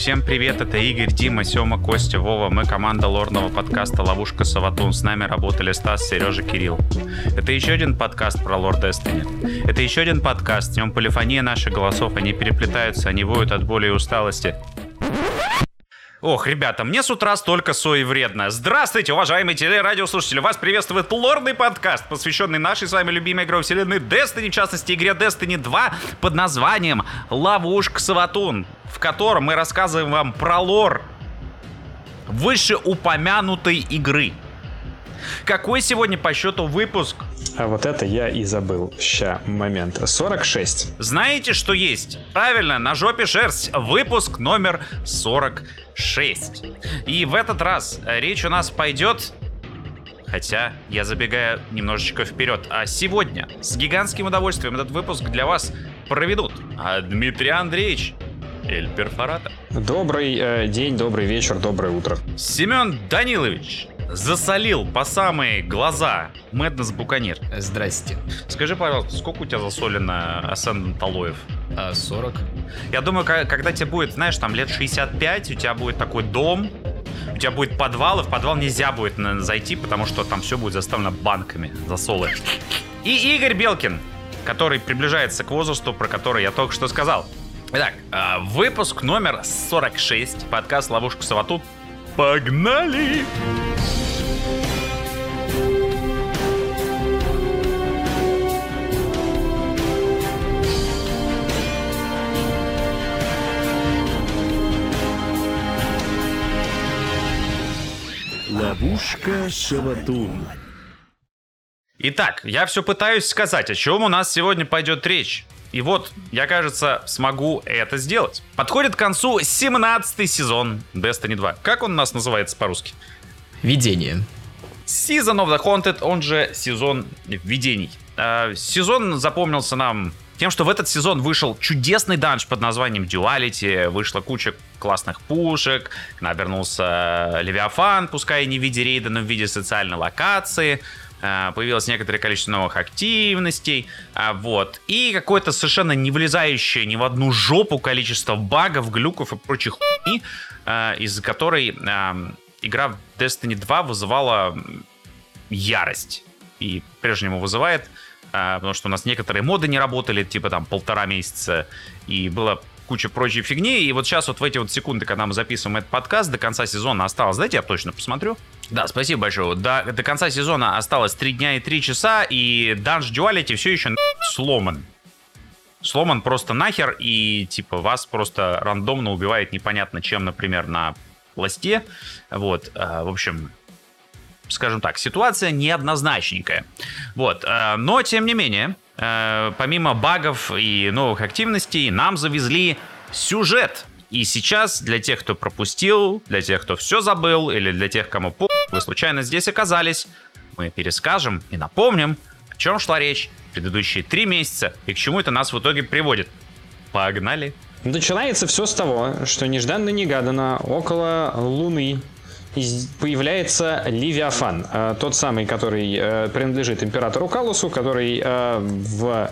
Всем привет, это Игорь, Дима, Сема, Костя, Вова. Мы команда лорного подкаста «Ловушка Саватун». С нами работали Стас, Сережа, Кирилл. Это еще один подкаст про лорд Destiny. Это еще один подкаст, в нем полифония наших голосов, они переплетаются, они воют от боли и усталости. Ох, ребята, мне с утра столько сои вредно. Здравствуйте, уважаемые телерадиослушатели. Вас приветствует лорный подкаст, посвященный нашей с вами любимой игре вселенной Destiny, в частности, игре Destiny 2 под названием «Ловушка Саватун», в котором мы рассказываем вам про лор вышеупомянутой игры. Какой сегодня по счету выпуск? А вот это я и забыл. Ща, момент. 46. Знаете, что есть? Правильно, на жопе шерсть. Выпуск номер 46. И в этот раз речь у нас пойдет Хотя я забегаю немножечко вперед. А сегодня с гигантским удовольствием этот выпуск для вас проведут а Дмитрий Андреевич, Эль Перфората. Добрый э, день, добрый вечер, доброе утро. Семен Данилович, засолил по самые глаза Мэднес Буканир. Здрасте. Скажи, пожалуйста, сколько у тебя засолено Асцендент Алоев? А, 40. Я думаю, когда тебе будет, знаешь, там лет 65, у тебя будет такой дом, у тебя будет подвал, и в подвал нельзя будет зайти, потому что там все будет заставлено банками засолы. И Игорь Белкин, который приближается к возрасту, про который я только что сказал. Итак, а, выпуск номер 46, подкаст «Ловушка Саватут». Погнали! Погнали! Ловушка Шаватун. Итак, я все пытаюсь сказать, о чем у нас сегодня пойдет речь. И вот, я, кажется, смогу это сделать. Подходит к концу 17 сезон Destiny 2. Как он у нас называется по-русски? Видение. Season of the Haunted, он же сезон видений. А, сезон запомнился нам тем, что в этот сезон вышел чудесный данж под названием Duality, вышла куча классных пушек, набернулся Левиафан, пускай не в виде рейда, но в виде социальной локации, э, появилось некоторое количество новых активностей, а, вот, и какое-то совершенно не влезающее ни в одну жопу количество багов, глюков и прочих хуйни, э, из-за которой э, игра в Destiny 2 вызывала ярость. И прежнему вызывает а, потому что у нас некоторые моды не работали, типа там полтора месяца, и было куча прочей фигни, и вот сейчас вот в эти вот секунды, когда мы записываем этот подкаст, до конца сезона осталось, дайте я точно посмотрю. Да, спасибо большое. До, до конца сезона осталось 3 дня и 3 часа, и Dungeon Duality все еще сломан. Сломан просто нахер, и типа вас просто рандомно убивает непонятно чем, например, на пласте. Вот, в общем, скажем так, ситуация неоднозначненькая. Вот, э, но тем не менее, э, помимо багов и новых активностей, нам завезли сюжет. И сейчас для тех, кто пропустил, для тех, кто все забыл, или для тех, кому по вы случайно здесь оказались, мы перескажем и напомним, о чем шла речь предыдущие три месяца и к чему это нас в итоге приводит. Погнали! Начинается все с того, что нежданно-негаданно около Луны появляется Ливиафан, э, тот самый, который э, принадлежит императору Калусу, который э, в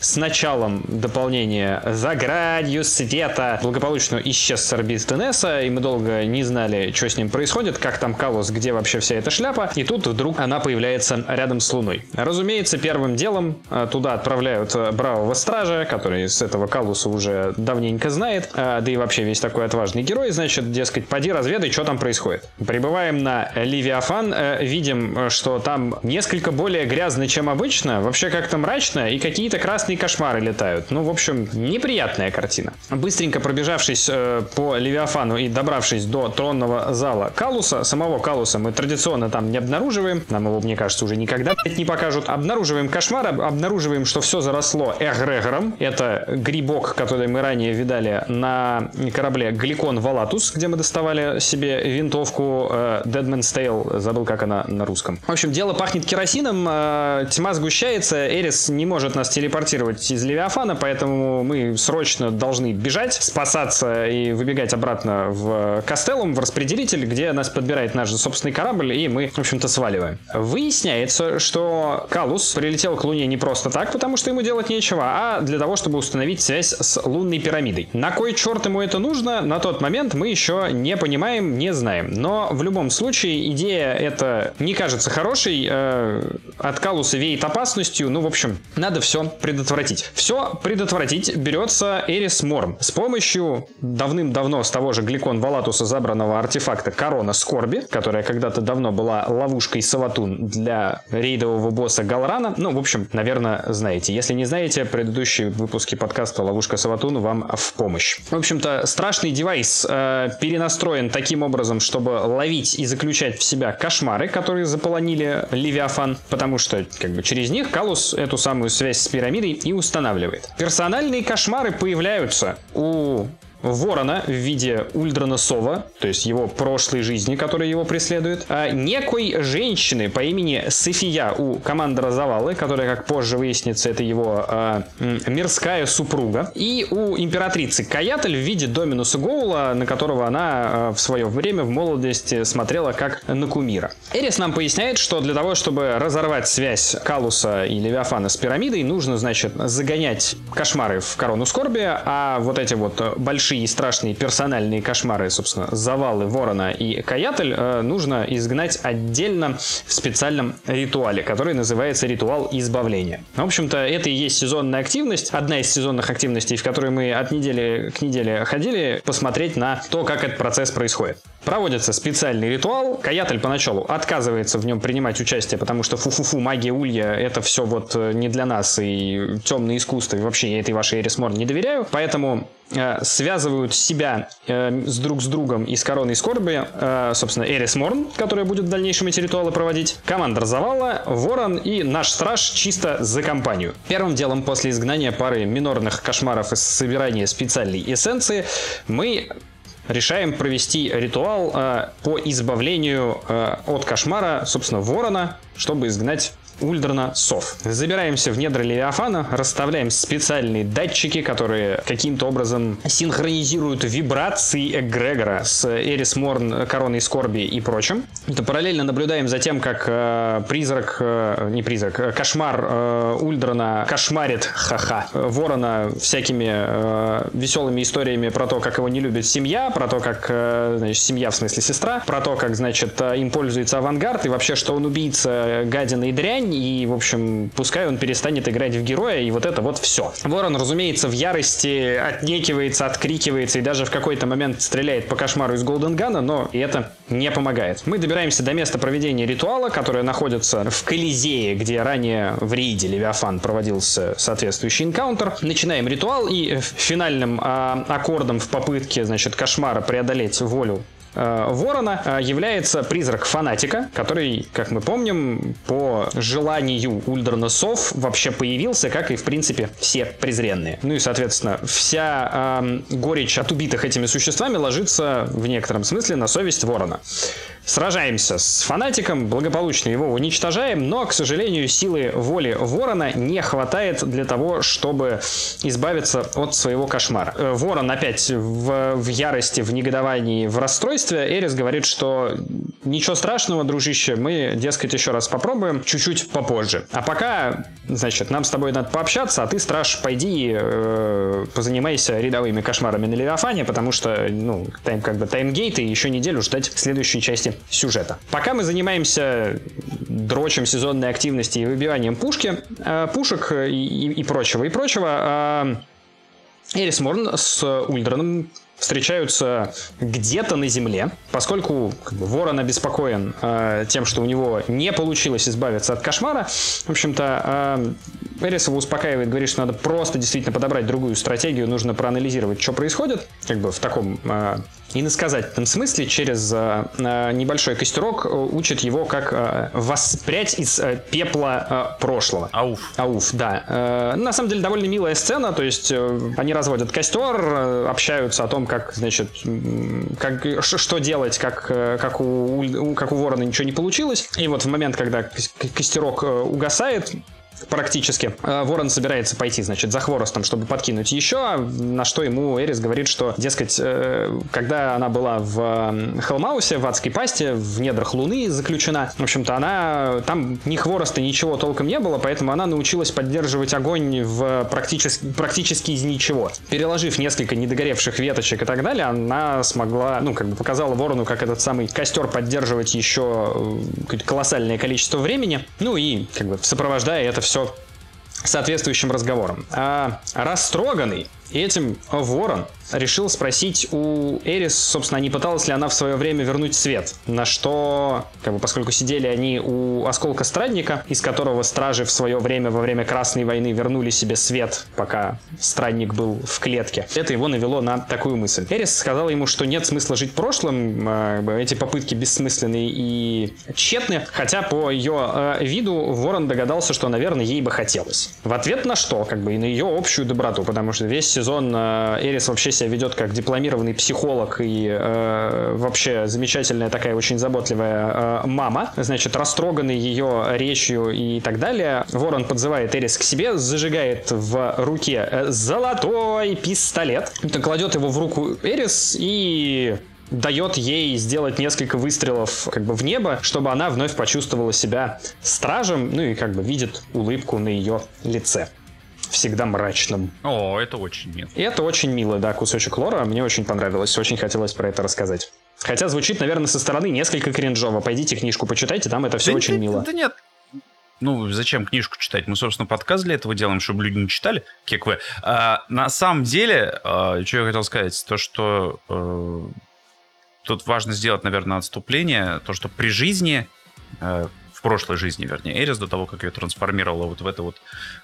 с началом дополнения «За гранью света» благополучно исчез с орбит Тенеса, и мы долго не знали, что с ним происходит, как там Калус, где вообще вся эта шляпа, и тут вдруг она появляется рядом с Луной. Разумеется, первым делом э, туда отправляют э, бравого стража, который с этого Калуса уже давненько знает, э, да и вообще весь такой отважный герой, значит, дескать, поди разведай, что там происходит. Прибываем на Ливиафан, видим, что там несколько более грязно, чем обычно, вообще как-то мрачно, и какие-то красные красные кошмары летают. Ну, в общем, неприятная картина. Быстренько пробежавшись э, по Левиафану и добравшись до тронного зала Калуса, самого Калуса мы традиционно там не обнаруживаем. Нам его, мне кажется, уже никогда не покажут. Обнаруживаем кошмар, обнаруживаем, что все заросло эгрегором. Это грибок, который мы ранее видали на корабле Гликон Валатус, где мы доставали себе винтовку э, Deadman's Tale. Забыл, как она на русском. В общем, дело пахнет керосином, э, тьма сгущается, Эрис не может нас телепортировать телепортировать из Левиафана, поэтому мы срочно должны бежать, спасаться и выбегать обратно в Кастеллум, в распределитель, где нас подбирает наш собственный корабль, и мы, в общем-то, сваливаем. Выясняется, что Калус прилетел к Луне не просто так, потому что ему делать нечего, а для того, чтобы установить связь с лунной пирамидой. На кой черт ему это нужно, на тот момент мы еще не понимаем, не знаем. Но в любом случае идея эта не кажется хорошей, э, от Калуса веет опасностью, ну, в общем, надо все предотвратить. Все предотвратить берется Эрис Морм с помощью давным-давно с того же Гликон Валатуса забранного артефакта Корона Скорби, которая когда-то давно была ловушкой Саватун для рейдового босса Галрана. Ну, в общем, наверное, знаете. Если не знаете, предыдущие выпуски подкаста «Ловушка Саватун» вам в помощь. В общем-то, страшный девайс э, перенастроен таким образом, чтобы ловить и заключать в себя кошмары, которые заполонили Левиафан, потому что как бы через них Калус эту самую связь с пирамидой и устанавливает. Персональные кошмары появляются у ворона в виде Ульдрана Сова, то есть его прошлой жизни, которая его преследует, а некой женщины по имени София у командора Завалы, которая, как позже выяснится, это его а, мирская супруга, и у императрицы Каятель в виде Доминуса Гоула, на которого она а, в свое время в молодости смотрела как на кумира. Эрис нам поясняет, что для того, чтобы разорвать связь Калуса и Левиафана с пирамидой, нужно, значит, загонять кошмары в корону скорби, а вот эти вот большие большие и страшные персональные кошмары, собственно, завалы Ворона и Каятель, э, нужно изгнать отдельно в специальном ритуале, который называется ритуал избавления. В общем-то, это и есть сезонная активность, одна из сезонных активностей, в которой мы от недели к неделе ходили, посмотреть на то, как этот процесс происходит. Проводится специальный ритуал. Каятель поначалу отказывается в нем принимать участие, потому что фу-фу-фу, магия Улья, это все вот э, не для нас, и темное искусство, и вообще я этой вашей Эрисмор не доверяю. Поэтому э, связывают себя э, с друг с другом из короны скорби, э, собственно, Эрис Морн, которая будет в дальнейшем эти ритуалы проводить, командор Завала, Ворон и наш страж чисто за компанию. Первым делом после изгнания пары минорных кошмаров и собирания специальной эссенции мы решаем провести ритуал э, по избавлению э, от кошмара, собственно, ворона, чтобы изгнать Ульдрана Сов. Забираемся в недра Левиафана, расставляем специальные датчики, которые каким-то образом синхронизируют вибрации эгрегора с Эрис Морн, Короной Скорби и прочим. Это параллельно наблюдаем за тем, как э, призрак, э, не призрак, э, кошмар э, Ульдрана кошмарит, ха-ха, ворона всякими э, веселыми историями про то, как его не любит семья, про то, как, э, значит, семья в смысле сестра, про то, как, значит, э, им пользуется авангард и вообще, что он убийца, гадина и дрянь, дрянь, и, в общем, пускай он перестанет играть в героя, и вот это вот все. Ворон, разумеется, в ярости отнекивается, открикивается и даже в какой-то момент стреляет по кошмару из Голденгана, но и это не помогает. Мы добираемся до места проведения ритуала, которое находится в Колизее, где ранее в рейде Левиафан проводился соответствующий энкаунтер. Начинаем ритуал, и финальным а, аккордом в попытке, значит, кошмара преодолеть волю ворона э, является призрак фанатика, который, как мы помним, по желанию Ульдрана Сов вообще появился, как и, в принципе, все презренные. Ну и, соответственно, вся э, горечь от убитых этими существами ложится в некотором смысле на совесть ворона. Сражаемся с фанатиком, благополучно его уничтожаем, но, к сожалению, силы воли ворона не хватает для того, чтобы избавиться от своего кошмара. Э, ворон опять в, в ярости, в негодовании, в расстройстве. Эрис говорит, что ничего страшного, дружище, мы, дескать, еще раз попробуем чуть-чуть попозже. А пока, значит, нам с тобой надо пообщаться, а ты, страж, пойди э, позанимайся рядовыми кошмарами на Левиафане, потому что, ну, тайм, как бы таймгейт, и еще неделю ждать следующей части сюжета. Пока мы занимаемся дрочем сезонной активности и выбиванием пушки, э, пушек и, и, и прочего, и прочего, э, Эрис Морн с Ульдраном встречаются где-то на Земле, поскольку как бы, Ворон обеспокоен э, тем, что у него не получилось избавиться от кошмара. В общем-то, э, Эрис его успокаивает, говорит, что надо просто действительно подобрать другую стратегию, нужно проанализировать, что происходит, как бы в таком э, иносказательном смысле через э, э, небольшой костерок э, учит его, как воспрять из пепла прошлого. Ауф. Ауф, да. На самом деле довольно милая сцена, то есть они разводят костер, общаются о том, как, значит, как, что делать, как, как, у, как у ворона ничего не получилось. И вот в момент, когда костерок угасает, практически. Э, Ворон собирается пойти, значит, за хворостом, чтобы подкинуть еще, на что ему Эрис говорит, что, дескать, э, когда она была в Хелмаусе, в адской пасте, в недрах Луны заключена, в общем-то, она там ни хвороста, ничего толком не было, поэтому она научилась поддерживать огонь в практически, практически из ничего. Переложив несколько недогоревших веточек и так далее, она смогла, ну, как бы показала Ворону, как этот самый костер поддерживать еще э, колоссальное количество времени, ну и, как бы, сопровождая это все соответствующим разговором. А растроганный этим Ворон решил спросить у Эрис, собственно, не пыталась ли она в свое время вернуть свет. На что, как бы, поскольку сидели они у осколка страдника, из которого стражи в свое время, во время Красной войны, вернули себе свет, пока страдник был в клетке. Это его навело на такую мысль. Эрис сказала ему, что нет смысла жить прошлым, а, эти попытки бессмысленные и тщетны, хотя по ее э, виду Ворон догадался, что, наверное, ей бы хотелось. В ответ на что? Как бы и на ее общую доброту, потому что весь сезон э, Эрис вообще себя ведет как дипломированный психолог и э, вообще замечательная такая очень заботливая э, мама. Значит, растроганный ее речью и так далее. Ворон подзывает Эрис к себе, зажигает в руке э, золотой пистолет, кладет его в руку Эрис и дает ей сделать несколько выстрелов как бы в небо, чтобы она вновь почувствовала себя стражем, ну и как бы видит улыбку на ее лице всегда мрачным. О, это очень мило. И это очень мило, да, кусочек лора. Мне очень понравилось, очень хотелось про это рассказать. Хотя звучит, наверное, со стороны несколько кринжово. Пойдите книжку почитайте, там это все да, очень да, мило. Да нет, ну, зачем книжку читать? Мы, собственно, подкаст для этого делаем, чтобы люди не читали, как вы. А, на самом деле, а, что я хотел сказать, то, что а, тут важно сделать, наверное, отступление, то, что при жизни а, прошлой жизни, вернее, Эрис, до того, как ее трансформировала вот в это вот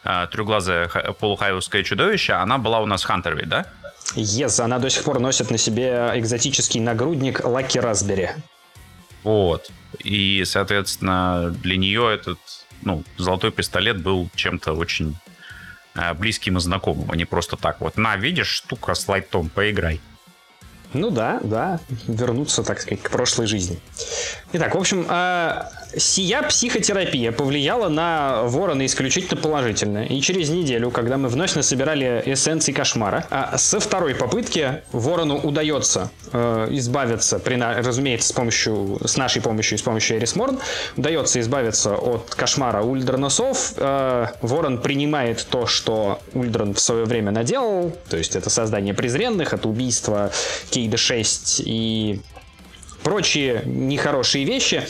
э, трехглазое полухайвское чудовище, она была у нас Хантервей, да? Yes, она до сих пор носит на себе экзотический нагрудник Лаки Разбери. Вот. И, соответственно, для нее этот, ну, золотой пистолет был чем-то очень э, близким и знакомым, а не просто так вот. На, видишь, штука с лайтом, поиграй. Ну да, да, вернуться, так сказать, к прошлой жизни. Итак, в общем, э, сия психотерапия повлияла на Ворона исключительно положительно. И через неделю, когда мы вновь насобирали эссенции кошмара, а со второй попытки Ворону удается э, избавиться, при, разумеется, с помощью, с нашей помощью и с помощью Эрис Морн, удается избавиться от кошмара Ульдраносов. Э, Ворон принимает то, что Ульдран в свое время наделал, то есть это создание презренных, это убийство Кейда 6 и прочие нехорошие вещи,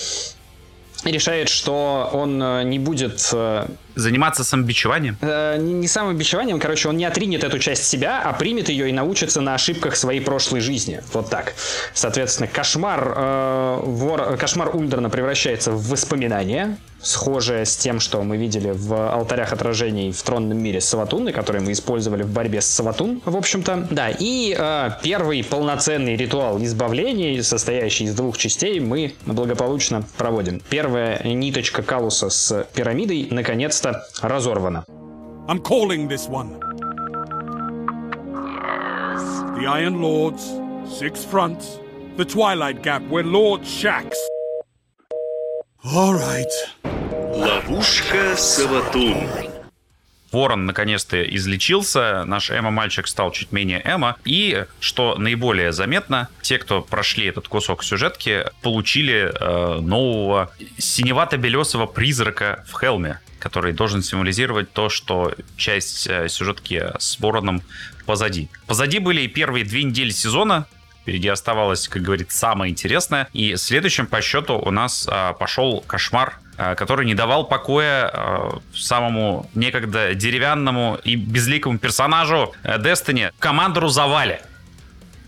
решает, что он э, не будет э, Заниматься самобичеванием? Э, не, самобичеванием, короче, он не отринет эту часть себя, а примет ее и научится на ошибках своей прошлой жизни. Вот так. Соответственно, кошмар, э, вор, кошмар Ульдерна превращается в воспоминание, схожее с тем, что мы видели в алтарях отражений в тронном мире Саватуны, которые мы использовали в борьбе с Саватун, в общем-то. Да, и э, первый полноценный ритуал избавления, состоящий из двух частей, мы благополучно проводим. Первая ниточка Калуса с пирамидой, наконец наконец-то разорвана. I'm calling this one. The Iron Lords, Six Fronts, the Twilight Gap where Lord Shax. All right. Ловушка Саватун. Ворон наконец-то излечился, наш Эма-мальчик стал чуть менее Эма, и, что наиболее заметно, те, кто прошли этот кусок сюжетки, получили э, нового синевато-белесого призрака в Хелме который должен символизировать то, что часть э, сюжетки с Вороном позади. Позади были и первые две недели сезона, Впереди оставалось, как говорит, самое интересное. И следующим по счету у нас а, пошел кошмар, а, который не давал покоя а, самому некогда деревянному и безликому персонажу Destiny, командору Завале.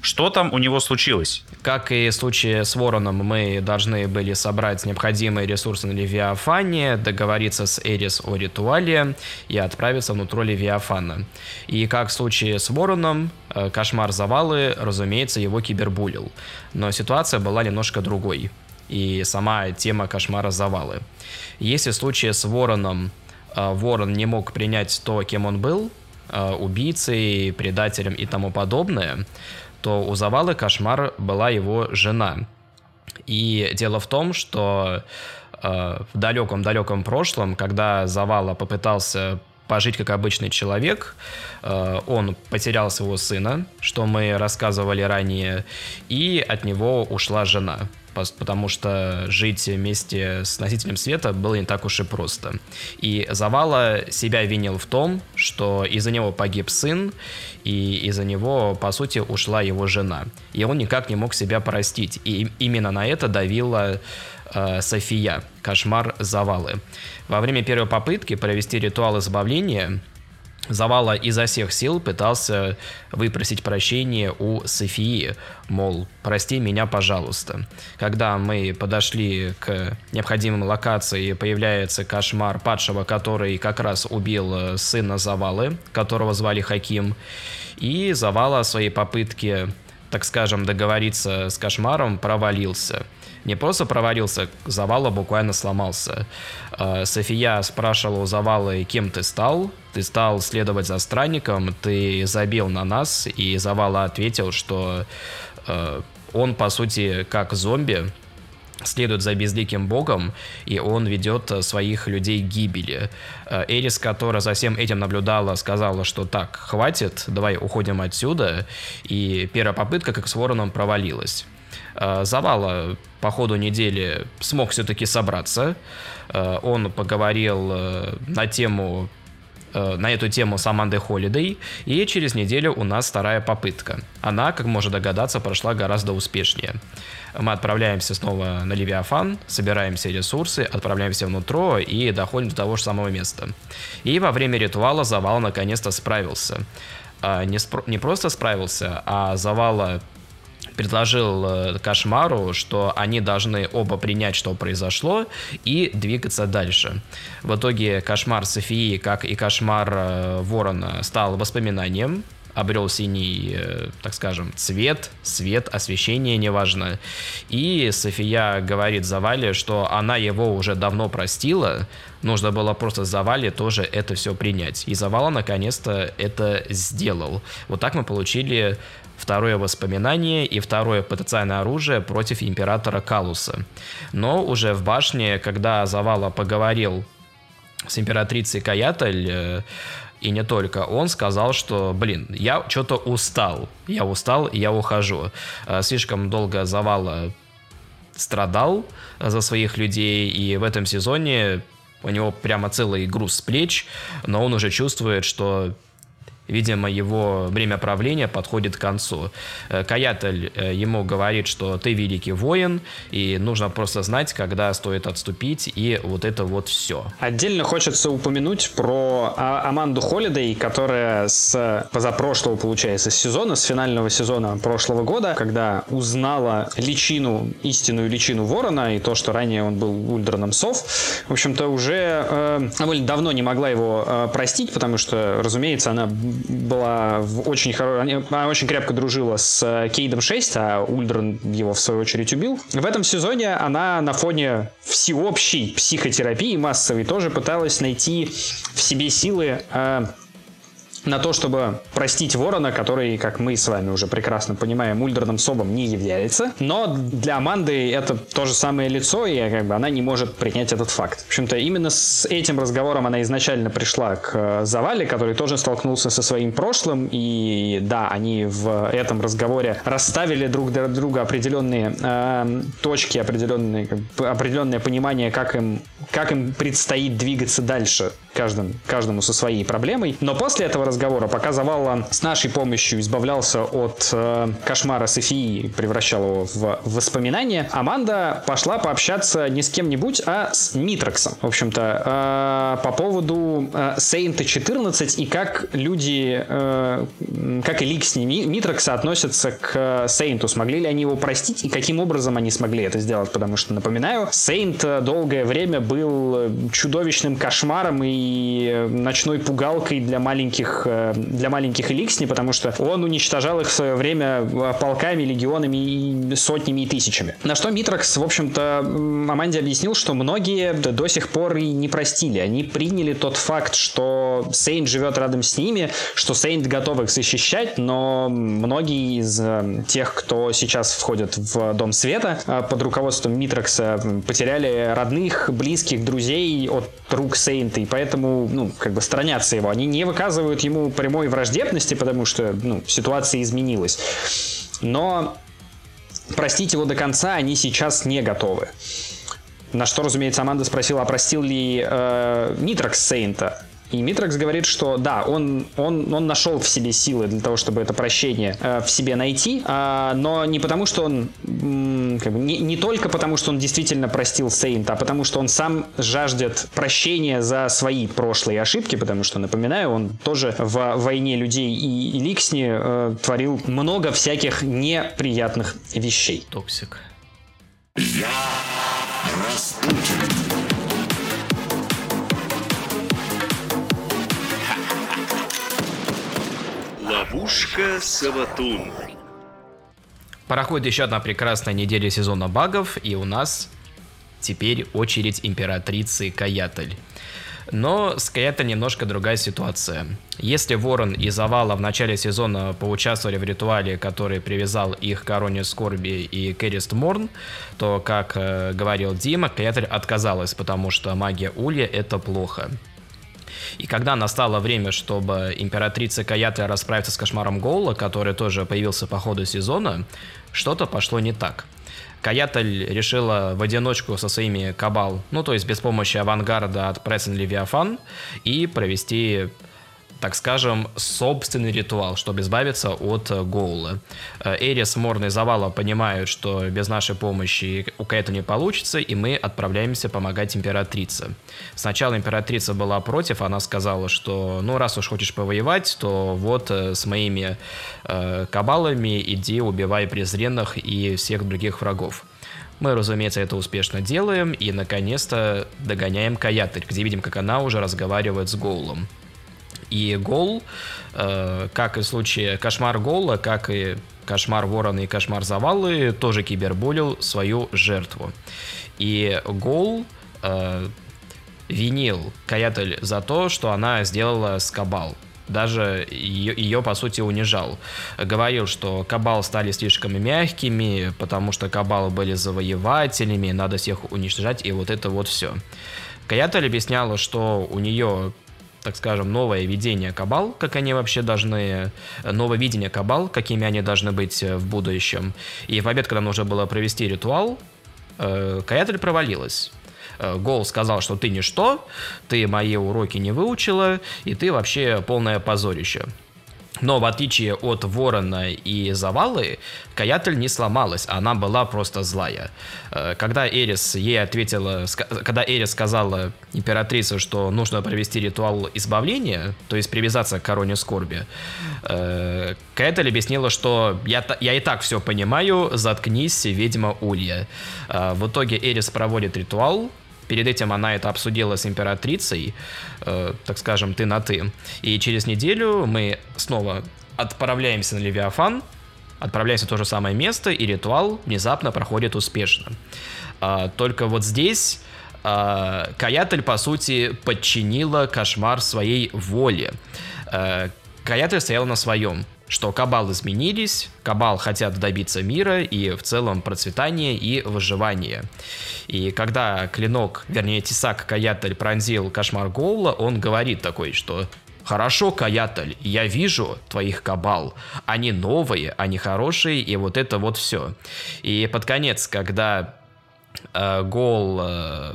Что там у него случилось? Как и в случае с Вороном, мы должны были собрать необходимые ресурсы на Левиафане, договориться с Эрис о ритуале и отправиться внутрь Левиафана. И как в случае с Вороном, э, кошмар завалы, разумеется, его кибербулил. Но ситуация была немножко другой. И сама тема кошмара завалы. Если в случае с Вороном э, Ворон не мог принять то, кем он был, э, убийцей, предателем и тому подобное, то у Завалы Кошмар была его жена. И дело в том, что э, в далеком-далеком прошлом, когда Завала попытался пожить как обычный человек. Э, он потерял своего сына, что мы рассказывали ранее, и от него ушла жена потому что жить вместе с носителем света было не так уж и просто. И Завала себя винил в том, что из-за него погиб сын, и из-за него, по сути, ушла его жена. И он никак не мог себя простить. И именно на это давила э, София, кошмар Завалы. Во время первой попытки провести ритуал избавления Завала изо всех сил пытался выпросить прощение у Софии, мол, прости меня, пожалуйста. Когда мы подошли к необходимой локации, появляется кошмар падшего, который как раз убил э, сына Завалы, которого звали Хаким, и Завала свои попытки, так скажем, договориться с кошмаром провалился – не просто провалился, Завала буквально сломался. Э, София спрашивала у Завала, кем ты стал? Ты стал следовать за странником, ты забил на нас, и Завала ответил, что э, он, по сути, как зомби, следует за безликим богом, и он ведет своих людей к гибели. Э, Эрис, которая за всем этим наблюдала, сказала, что так, хватит, давай уходим отсюда, и первая попытка, как с вороном, провалилась. Э, Завала по ходу недели смог все-таки собраться. Э, он поговорил э, на тему на эту тему с Амандой Холидей, и через неделю у нас вторая попытка. Она, как можно догадаться, прошла гораздо успешнее. Мы отправляемся снова на Левиафан, собираем все ресурсы, отправляемся внутрь и доходим до того же самого места. И во время ритуала Завал наконец-то справился. Не, спро- не просто справился, а Завала предложил э, Кошмару, что они должны оба принять, что произошло, и двигаться дальше. В итоге Кошмар Софии, как и Кошмар э, Ворона, стал воспоминанием, обрел синий, э, так скажем, цвет, свет, освещение, неважно. И София говорит Завале, что она его уже давно простила, нужно было просто Завале тоже это все принять. И Завала наконец-то это сделал. Вот так мы получили второе воспоминание и второе потенциальное оружие против императора Калуса. Но уже в башне, когда Завала поговорил с императрицей Каяталь, э, и не только, он сказал, что, блин, я что-то устал, я устал, я ухожу. Э, слишком долго Завала страдал за своих людей, и в этом сезоне у него прямо целый груз с плеч, но он уже чувствует, что Видимо, его время правления подходит к концу. Э, Каятель э, ему говорит, что ты великий воин, и нужно просто знать, когда стоит отступить, и вот это вот все. Отдельно хочется упомянуть про а, Аманду Холидей, которая с позапрошлого, получается, сезона, с финального сезона прошлого года, когда узнала личину, истинную личину Ворона, и то, что ранее он был Ульдраном Сов, в общем-то, уже э, довольно давно не могла его э, простить, потому что, разумеется, она была в очень хорошей... Она очень крепко дружила с э, Кейдом 6, а Ульдрон его в свою очередь убил. В этом сезоне она на фоне всеобщей психотерапии массовой тоже пыталась найти в себе силы э, на то, чтобы простить Ворона, который, как мы с вами уже прекрасно понимаем, ульдерным собом не является. Но для Аманды это то же самое лицо, и как бы она не может принять этот факт. В общем-то, именно с этим разговором она изначально пришла к э, Завале, который тоже столкнулся со своим прошлым, и да, они в этом разговоре расставили друг для друга определенные э, точки, определенные, определенное понимание, как им, как им предстоит двигаться дальше каждым, каждому со своей проблемой. Но после этого разговора, пока Завалла с нашей помощью избавлялся от э, кошмара Софии, превращал его в воспоминания, Аманда пошла пообщаться не с кем-нибудь, а с Митроксом. В общем-то, э, по поводу э, Сейнта 14 и как люди, э, как и Ликс Митрокса относятся к Сейнту. Смогли ли они его простить и каким образом они смогли это сделать? Потому что, напоминаю, Сейнт долгое время был чудовищным кошмаром и и ночной пугалкой для маленьких, э, для маленьких Эликсни, потому что он уничтожал их в свое время э, полками, легионами и сотнями и тысячами. На что Митракс, в общем-то, Аманде объяснил, что многие до сих пор и не простили. Они приняли тот факт, что Сейнт живет рядом с ними, что Сейнт готов их защищать, но многие из э, тех, кто сейчас входит в Дом Света под руководством Митракса, потеряли родных, близких, друзей от рук Сейнта, и поэтому, ну, как бы сторонятся его. Они не выказывают ему прямой враждебности, потому что, ну, ситуация изменилась. Но простить его до конца они сейчас не готовы. На что, разумеется, Аманда спросила, а простил ли э, Нитракс Сейнта. И Митракс говорит, что да, он, он, он нашел в себе силы для того, чтобы это прощение э, в себе найти, э, но не потому, что он, м, как бы, не, не только потому, что он действительно простил Сейнта, а потому, что он сам жаждет прощения за свои прошлые ошибки, потому что, напоминаю, он тоже в «Войне людей» и Эликсни э, творил много всяких неприятных вещей. Toxic. Я Распутин. Ловушка Саватун. Проходит еще одна прекрасная неделя сезона багов, и у нас теперь очередь императрицы Каятль. Но с Каятль немножко другая ситуация. Если Ворон и Завала в начале сезона поучаствовали в ритуале, который привязал их к Короне Скорби и Керист Морн, то, как э, говорил Дима, Каятель отказалась, потому что магия Улья — это плохо. И когда настало время, чтобы императрица Каятля расправиться с кошмаром Гоула, который тоже появился по ходу сезона, что-то пошло не так. Каятель решила в одиночку со своими кабал, ну то есть без помощи авангарда от Прессен Левиафан, и провести так скажем, собственный ритуал, чтобы избавиться от э, Гоула. Э, Эрис, Морн и Завала понимают, что без нашей помощи у Кэта не получится, и мы отправляемся помогать императрице. Сначала императрица была против, она сказала, что ну раз уж хочешь повоевать, то вот э, с моими э, кабалами иди убивай презренных и всех других врагов. Мы, разумеется, это успешно делаем и, наконец-то, догоняем Каятырь, где видим, как она уже разговаривает с Гоулом. И Гол, э, как и в случае Кошмар Гола, как и Кошмар Ворона и Кошмар Завалы, тоже киберболил свою жертву. И Гол э, винил Каятель за то, что она сделала с Кабал. Даже ее, ее, по сути, унижал. Говорил, что Кабал стали слишком мягкими, потому что Кабалы были завоевателями, надо всех уничтожать, и вот это вот все. Каятель объясняла, что у нее так скажем, новое видение кабал, как они вообще должны, новое видение кабал, какими они должны быть э, в будущем. И в обед, когда нужно было провести ритуал, э, Каятель провалилась. Э, Гол сказал, что ты ничто, ты мои уроки не выучила, и ты вообще полное позорище. Но в отличие от Ворона и Завалы, Каятель не сломалась, она была просто злая. Э, когда Эрис ей ответила, когда Эрис сказала императрице, что нужно провести ритуал избавления, то есть привязаться к короне скорби, э, Каятель объяснила, что я, я и так все понимаю, заткнись, ведьма Улья. Э, в итоге Эрис проводит ритуал, Перед этим она это обсудила с императрицей, э, так скажем, ты на ты. И через неделю мы снова отправляемся на Левиафан, отправляемся в то же самое место, и ритуал внезапно проходит успешно. А, только вот здесь а, Каятель, по сути, подчинила кошмар своей воле. А, Каятель стоял на своем что Кабал изменились, Кабал хотят добиться мира и в целом процветания и выживания. И когда клинок, вернее Тисак Каятель пронзил кошмар Гоула, он говорит такой, что Хорошо, Каятель, я вижу твоих кабал. Они новые, они хорошие, и вот это вот все. И под конец, когда э, Гол э,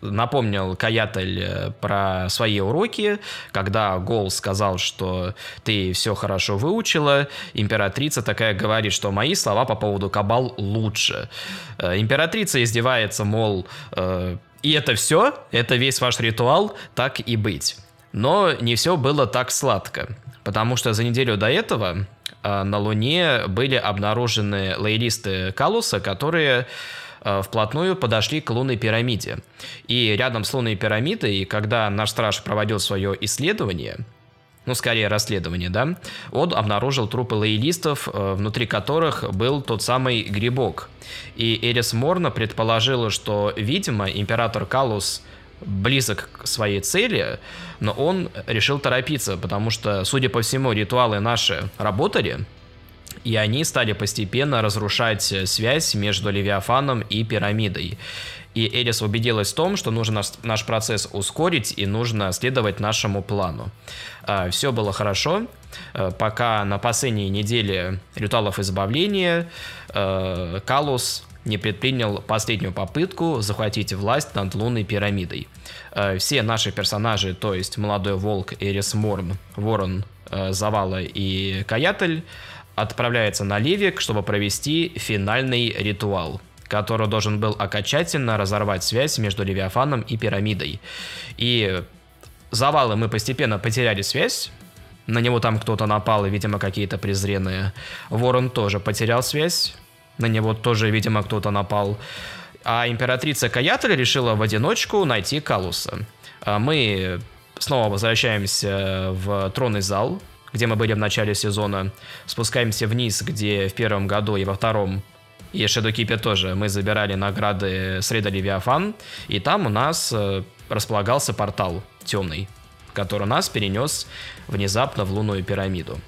напомнил Каятель э, про свои уроки, когда Гол сказал, что ты все хорошо выучила, императрица такая говорит, что мои слова по поводу Кабал лучше. Э, императрица издевается, мол, э, и это все, это весь ваш ритуал, так и быть. Но не все было так сладко, потому что за неделю до этого на Луне были обнаружены лоялисты Калуса, которые вплотную подошли к лунной пирамиде. И рядом с лунной пирамидой, когда наш страж проводил свое исследование, ну, скорее расследование, да, он обнаружил трупы лоялистов, э, внутри которых был тот самый грибок. И Эрис Морна предположила, что, видимо, император Калус близок к своей цели, но он решил торопиться, потому что, судя по всему, ритуалы наши работали, и они стали постепенно разрушать связь между Левиафаном и пирамидой. И Эрис убедилась в том, что нужно наш, процесс ускорить и нужно следовать нашему плану. А, Все было хорошо, а, пока на последней неделе ритуалов избавления а, Калус не предпринял последнюю попытку захватить власть над лунной пирамидой. Все наши персонажи, то есть Молодой Волк, Эрис Морн, Ворон, Завала и Каятель, отправляются на Ливик, чтобы провести финальный ритуал – который должен был окончательно разорвать связь между Левиафаном и пирамидой. И завалы мы постепенно потеряли связь, на него там кто-то напал, и, видимо, какие-то презренные. Ворон тоже потерял связь, на него тоже, видимо, кто-то напал. А императрица Каятель решила в одиночку найти Калуса. А мы снова возвращаемся в тронный зал, где мы были в начале сезона, спускаемся вниз, где в первом году и во втором и Shadowkeeper тоже. Мы забирали награды Среда Левиафан, и там у нас э, располагался портал темный, который нас перенес внезапно в лунную пирамиду.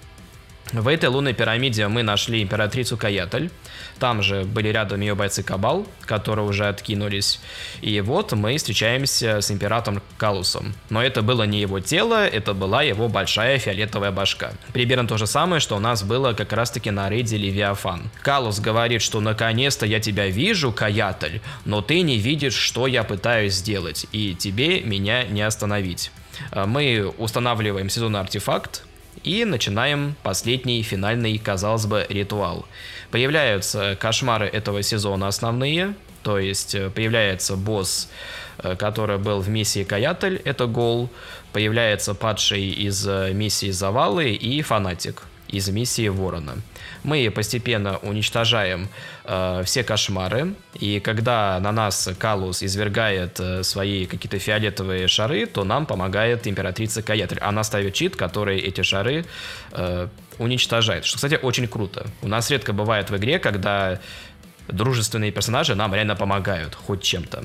В этой лунной пирамиде мы нашли императрицу Каятель. Там же были рядом ее бойцы Кабал, которые уже откинулись. И вот мы встречаемся с императором Калусом. Но это было не его тело, это была его большая фиолетовая башка. Примерно то же самое, что у нас было как раз-таки на рейде Левиафан. Калус говорит, что наконец-то я тебя вижу, Каятель, но ты не видишь, что я пытаюсь сделать, и тебе меня не остановить. Мы устанавливаем сезонный артефакт, и начинаем последний, финальный, казалось бы, ритуал. Появляются кошмары этого сезона основные, то есть э, появляется босс, э, который был в миссии Каятель, это гол, появляется падший из э, миссии Завалы и фанатик из миссии Ворона. Мы постепенно уничтожаем э, все кошмары, и когда на нас Калус извергает э, свои какие-то фиолетовые шары, то нам помогает императрица Каятель. Она ставит чит, который эти шары э, уничтожает. Что, кстати, очень круто. У нас редко бывает в игре, когда дружественные персонажи нам реально помогают хоть чем-то.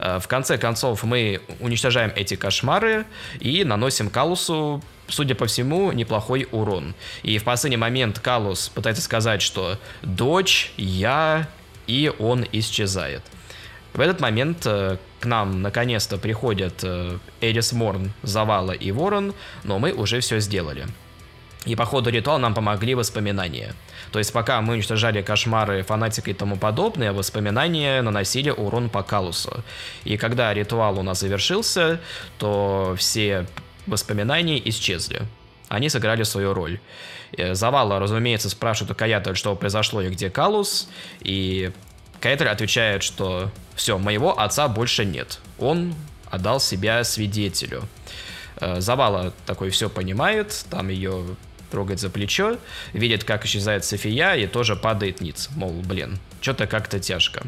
Э, в конце концов, мы уничтожаем эти кошмары и наносим Калусу судя по всему, неплохой урон. И в последний момент Калус пытается сказать, что дочь, я, и он исчезает. В этот момент э, к нам наконец-то приходят э, Эрис Морн, Завала и Ворон, но мы уже все сделали. И по ходу ритуала нам помогли воспоминания. То есть пока мы уничтожали кошмары, фанатика и тому подобное, воспоминания наносили урон по Калусу. И когда ритуал у нас завершился, то все воспоминания исчезли. Они сыграли свою роль. Э, Завала, разумеется, спрашивает у Каятель, что произошло и где Калус. И Каятель отвечает, что все, моего отца больше нет. Он отдал себя свидетелю. Э, Завала такой все понимает, там ее трогает за плечо, видит, как исчезает София и тоже падает ниц. Мол, блин, что-то как-то тяжко.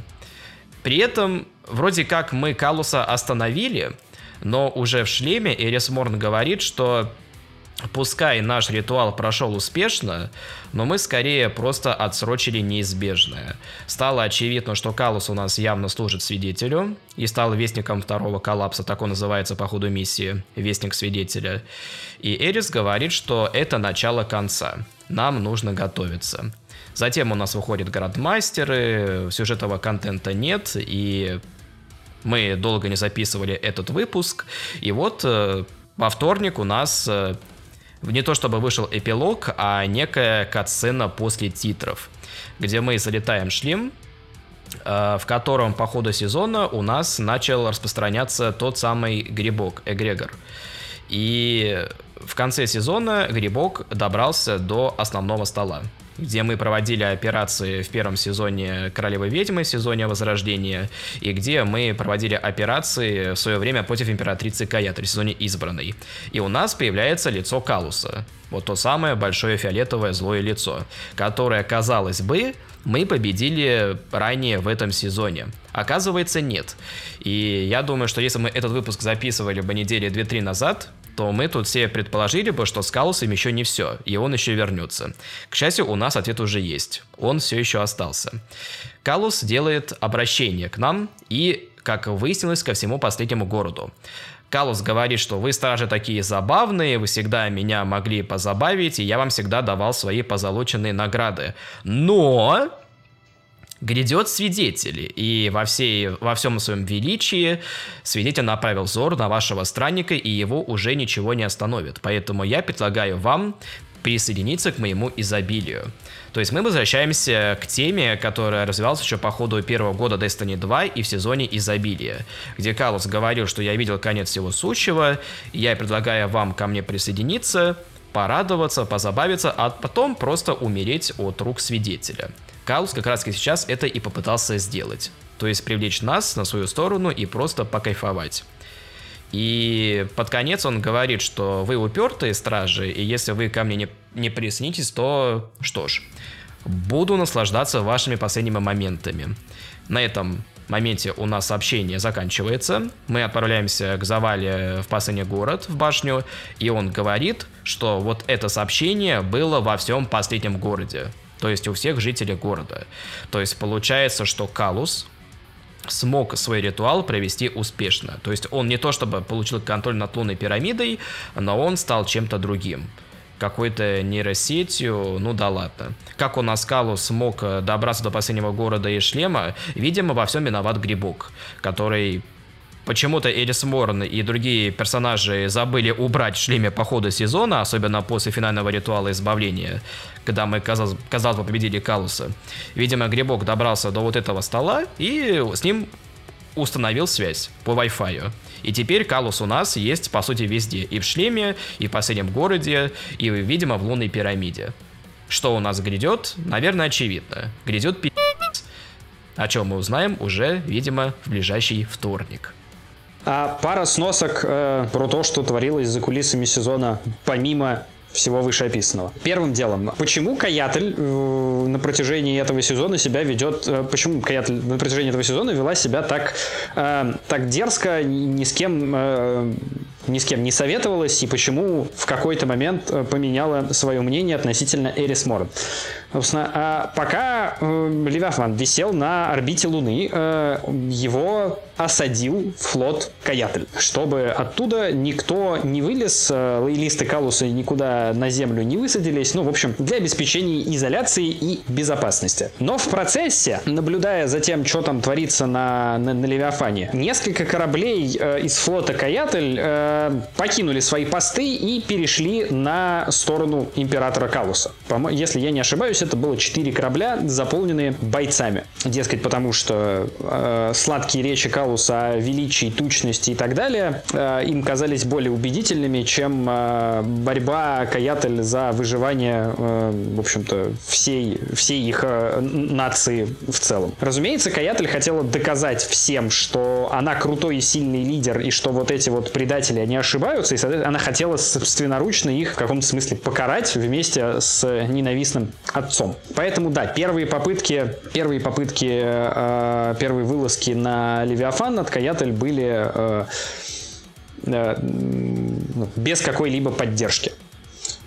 При этом, вроде как мы Калуса остановили, но уже в шлеме Эрис Морн говорит, что Пускай наш ритуал прошел успешно, но мы скорее просто отсрочили неизбежное. Стало очевидно, что Калус у нас явно служит свидетелю и стал вестником второго коллапса, так он называется по ходу миссии, вестник свидетеля. И Эрис говорит, что это начало конца, нам нужно готовиться. Затем у нас выходят градмастеры, сюжетного контента нет, и мы долго не записывали этот выпуск, и вот э, во вторник у нас э, не то чтобы вышел эпилог, а некая катсцена после титров, где мы залетаем шлем, э, в котором по ходу сезона у нас начал распространяться тот самый грибок, эгрегор. И в конце сезона грибок добрался до основного стола. Где мы проводили операции в первом сезоне Королевы Ведьмы, сезоне Возрождения, и где мы проводили операции в свое время против императрицы Каятри, в сезоне Избранной. И у нас появляется лицо Калуса. Вот то самое большое фиолетовое злое лицо, которое, казалось бы, мы победили ранее в этом сезоне. Оказывается, нет. И я думаю, что если мы этот выпуск записывали бы недели 2-3 назад, то мы тут все предположили бы, что с Калусом еще не все, и он еще вернется. К счастью, у нас ответ уже есть. Он все еще остался. Калус делает обращение к нам и, как выяснилось, ко всему последнему городу. Калус говорит, что вы, стражи, такие забавные, вы всегда меня могли позабавить, и я вам всегда давал свои позолоченные награды. Но грядет свидетель, и во, всей, во всем своем величии свидетель направил взор на вашего странника, и его уже ничего не остановит. Поэтому я предлагаю вам присоединиться к моему изобилию. То есть мы возвращаемся к теме, которая развивалась еще по ходу первого года Destiny 2 и в сезоне изобилия, где Калус говорил, что я видел конец всего сущего, я предлагаю вам ко мне присоединиться, порадоваться, позабавиться, а потом просто умереть от рук свидетеля. Калус как раз сейчас это и попытался сделать. То есть привлечь нас на свою сторону и просто покайфовать. И под конец он говорит, что вы упертые стражи, и если вы ко мне не, не присоединитесь, то что ж, буду наслаждаться вашими последними моментами. На этом моменте у нас сообщение заканчивается. Мы отправляемся к Завале в последний город, в башню, и он говорит, что вот это сообщение было во всем последнем городе. То есть у всех жителей города. То есть получается, что Калус, смог свой ритуал провести успешно. То есть он не то чтобы получил контроль над лунной пирамидой, но он стал чем-то другим. Какой-то нейросетью, ну да ладно. Как он Аскалу смог э, добраться до последнего города и шлема, видимо, во всем виноват Грибок, который почему-то Эрис Морн и другие персонажи забыли убрать шлеме по ходу сезона, особенно после финального ритуала избавления, когда мы, казалось, казалось бы, победили Калуса. Видимо, Грибок добрался до вот этого стола и с ним установил связь по Wi-Fi. И теперь Калус у нас есть, по сути, везде. И в шлеме, и в последнем городе, и, видимо, в лунной пирамиде. Что у нас грядет? Наверное, очевидно. Грядет пи***, о чем мы узнаем уже, видимо, в ближайший вторник. А пара сносок э, про то, что творилось за кулисами сезона, помимо всего вышеописанного. Первым делом, почему Каятль э, на протяжении этого сезона себя ведет, э, почему Каятль на протяжении этого сезона вела себя так, э, так дерзко, ни с кем э, ни с кем не советовалась, и почему в какой-то момент э, поменяла свое мнение относительно Эрис Морн. Собственно, а пока э, Левиафан висел на орбите Луны, э, его осадил флот Каятль, чтобы оттуда никто не вылез, э, лоялисты Калуса никуда на Землю не высадились, ну, в общем, для обеспечения изоляции и безопасности. Но в процессе, наблюдая за тем, что там творится на, на, на Левиафане, несколько кораблей э, из флота Каятль э, покинули свои посты и перешли на сторону императора Калуса. Если я не ошибаюсь, это было 4 корабля, заполненные бойцами. Дескать, потому что э, сладкие речи Калуса о величии, тучности и так далее э, им казались более убедительными, чем э, борьба Каятель за выживание, э, в общем-то, всей, всей их э, нации в целом. Разумеется, Каятель хотела доказать всем, что она крутой и сильный лидер, и что вот эти вот предатели, они ошибаются, и, она хотела собственноручно их в каком-то смысле покарать вместе с ненавистным отцом. Поэтому, да, первые попытки, первые попытки, э, первые вылазки на Левиафан от Каятель были э, э, ну, без какой-либо поддержки.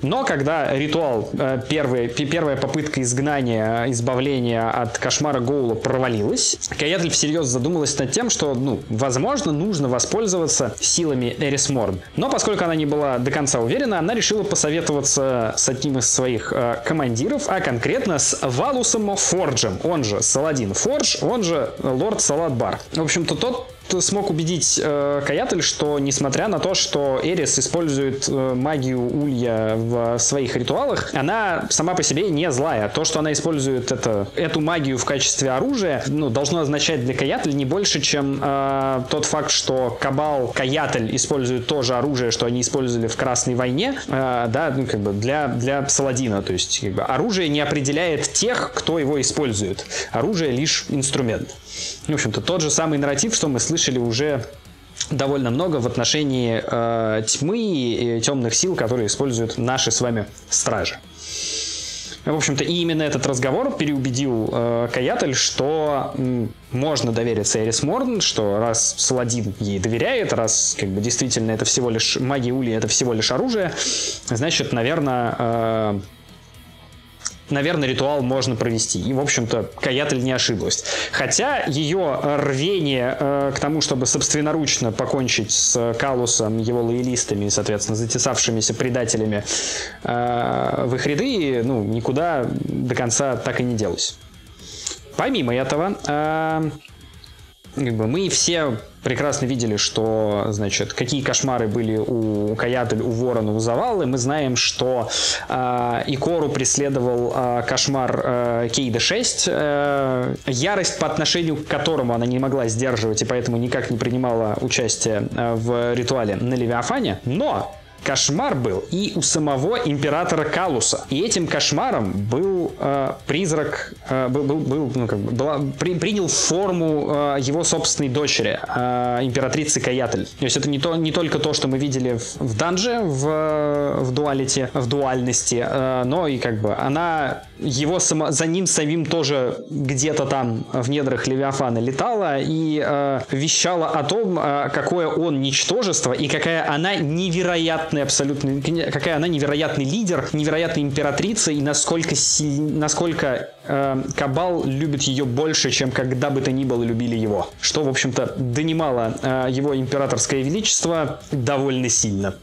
Но когда ритуал, э, первый, первая попытка изгнания, избавления от кошмара Гоула провалилась, Каятель всерьез задумалась над тем, что, ну, возможно, нужно воспользоваться силами Эрис Морн. Но поскольку она не была до конца уверена, она решила посоветоваться с одним из своих э, командиров, а конкретно с Валусом Форджем, он же Саладин Фордж, он же Лорд Саладбар. В общем-то, тот смог убедить э, Каятель, что несмотря на то, что Эрис использует э, магию Улья в своих ритуалах, она сама по себе не злая. То, что она использует это, эту магию в качестве оружия, ну, должно означать для Каятель не больше, чем э, тот факт, что Кабал, Каятель используют тоже оружие, что они использовали в Красной войне, э, да, ну, как бы для, для Саладина. То есть, как бы, оружие не определяет тех, кто его использует. Оружие лишь инструмент. В общем-то, тот же самый нарратив, что мы слышали уже довольно много в отношении э, тьмы и темных сил, которые используют наши с вами стражи. В общем-то, и именно этот разговор переубедил э, Каятель, что м, можно довериться Эрис Морн, что раз Саладин ей доверяет, раз как бы действительно это всего лишь магия Ули, это всего лишь оружие, значит, наверное, э, наверное, ритуал можно провести. И, в общем-то, Каятель не ошиблась. Хотя ее рвение э, к тому, чтобы собственноручно покончить с Калусом, его лоялистами, соответственно, затесавшимися предателями э, в их ряды, ну, никуда до конца так и не делось. Помимо этого, э, как бы мы все прекрасно видели, что, значит, какие кошмары были у Каятель, у Ворона, у Завалы. Мы знаем, что э, Икору преследовал э, кошмар э, Кейда 6, э, ярость по отношению к которому она не могла сдерживать и поэтому никак не принимала участие в ритуале на Левиафане. Но кошмар был и у самого императора Калуса. И этим кошмаром был э, призрак, э, был, был, ну, как бы, была, при, принял форму э, его собственной дочери, э, императрицы Каятель. То есть это не, то, не только то, что мы видели в, в данже, в, в дуалите, в дуальности, э, но и как бы она его само, за ним самим тоже где-то там в недрах Левиафана летала и э, вещала о том, э, какое он ничтожество и какая она невероятная абсолютно, какая она невероятный лидер, невероятная императрица и насколько, насколько э, Кабал любит ее больше, чем когда бы то ни было любили его. Что, в общем-то, донимало э, его императорское величество довольно сильно.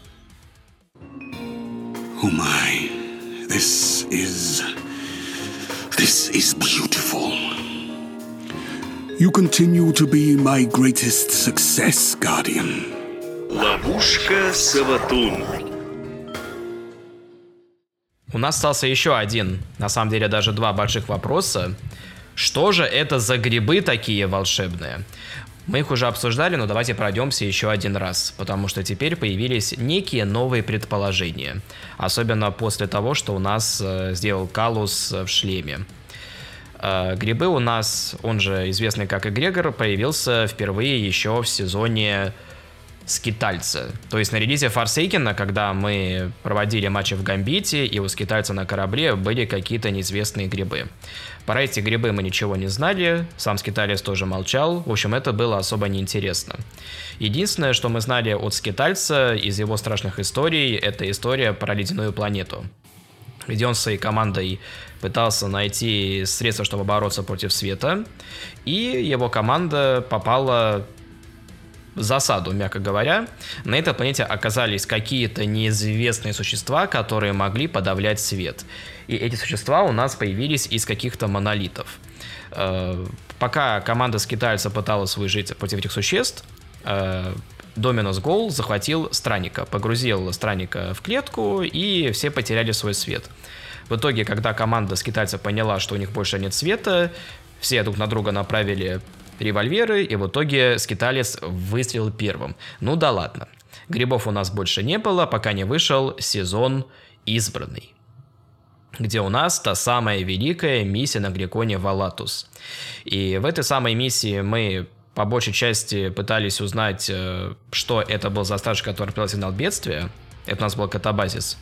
Oh this is... This is beautiful. You continue to be my greatest success, Guardian. Ловушка Саватун. У нас остался еще один, на самом деле даже два больших вопроса. Что же это за грибы такие волшебные? Мы их уже обсуждали, но давайте пройдемся еще один раз, потому что теперь появились некие новые предположения. Особенно после того, что у нас э, сделал Калус в шлеме. Э, грибы у нас, он же известный как Эгрегор, появился впервые еще в сезоне скитальца. То есть на релизе Форсейкена, когда мы проводили матчи в Гамбите, и у скитальца на корабле были какие-то неизвестные грибы. Про эти грибы мы ничего не знали, сам скиталец тоже молчал, в общем, это было особо неинтересно. Единственное, что мы знали от скитальца из его страшных историй, это история про ледяную планету где он своей командой пытался найти средства, чтобы бороться против света, и его команда попала засаду, мягко говоря. На этой планете оказались какие-то неизвестные существа, которые могли подавлять свет. И эти существа у нас появились из каких-то монолитов. Э, пока команда скитальца пыталась выжить против этих существ, Доминус Гол захватил странника, погрузил странника в клетку, и все потеряли свой свет. В итоге, когда команда скитальца поняла, что у них больше нет света, все друг на друга направили револьверы, и в итоге скиталец выстрелил первым. Ну да ладно. Грибов у нас больше не было, пока не вышел сезон «Избранный» где у нас та самая великая миссия на Греконе Валатус. И в этой самой миссии мы по большей части пытались узнать, э, что это был за стаж, который принял сигнал бедствия. Это у нас был катабазис.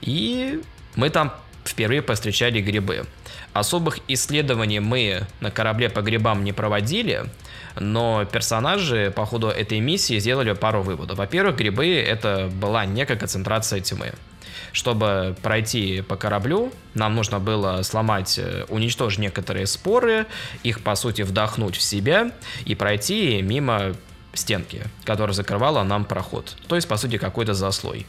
И мы там впервые повстречали грибы. Особых исследований мы на корабле по грибам не проводили, но персонажи по ходу этой миссии сделали пару выводов. Во-первых, грибы — это была некая концентрация тьмы. Чтобы пройти по кораблю, нам нужно было сломать, э, уничтожить некоторые споры, их, по сути, вдохнуть в себя и пройти мимо стенки, которая закрывала нам проход. То есть, по сути, какой-то заслой.